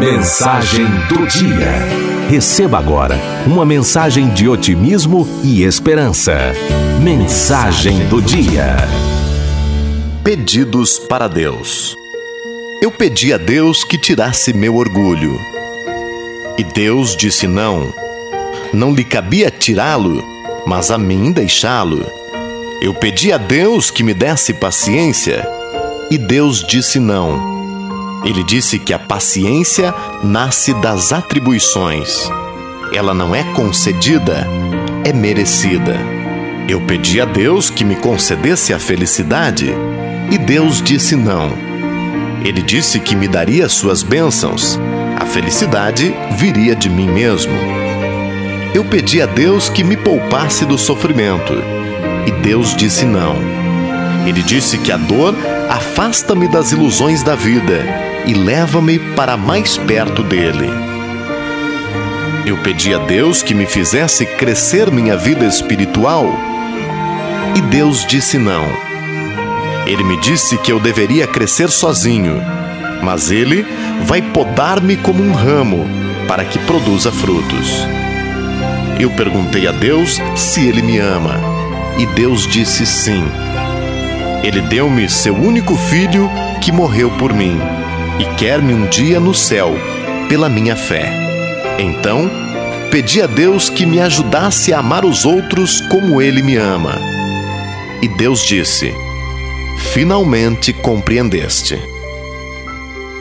Mensagem do dia. Receba agora uma mensagem de otimismo e esperança. Mensagem do dia. Pedidos para Deus. Eu pedi a Deus que tirasse meu orgulho. E Deus disse não. Não lhe cabia tirá-lo, mas a mim deixá-lo. Eu pedi a Deus que me desse paciência. E Deus disse não ele disse que a paciência nasce das atribuições. Ela não é concedida, é merecida. Eu pedi a Deus que me concedesse a felicidade e Deus disse não. Ele disse que me daria suas bênçãos. A felicidade viria de mim mesmo. Eu pedi a Deus que me poupasse do sofrimento e Deus disse não. Ele disse que a dor afasta-me das ilusões da vida e leva-me para mais perto dele. Eu pedi a Deus que me fizesse crescer minha vida espiritual e Deus disse não. Ele me disse que eu deveria crescer sozinho, mas ele vai podar-me como um ramo para que produza frutos. Eu perguntei a Deus se ele me ama e Deus disse sim. Ele deu-me seu único filho que morreu por mim e quer-me um dia no céu, pela minha fé. Então, pedi a Deus que me ajudasse a amar os outros como Ele me ama. E Deus disse: Finalmente compreendeste.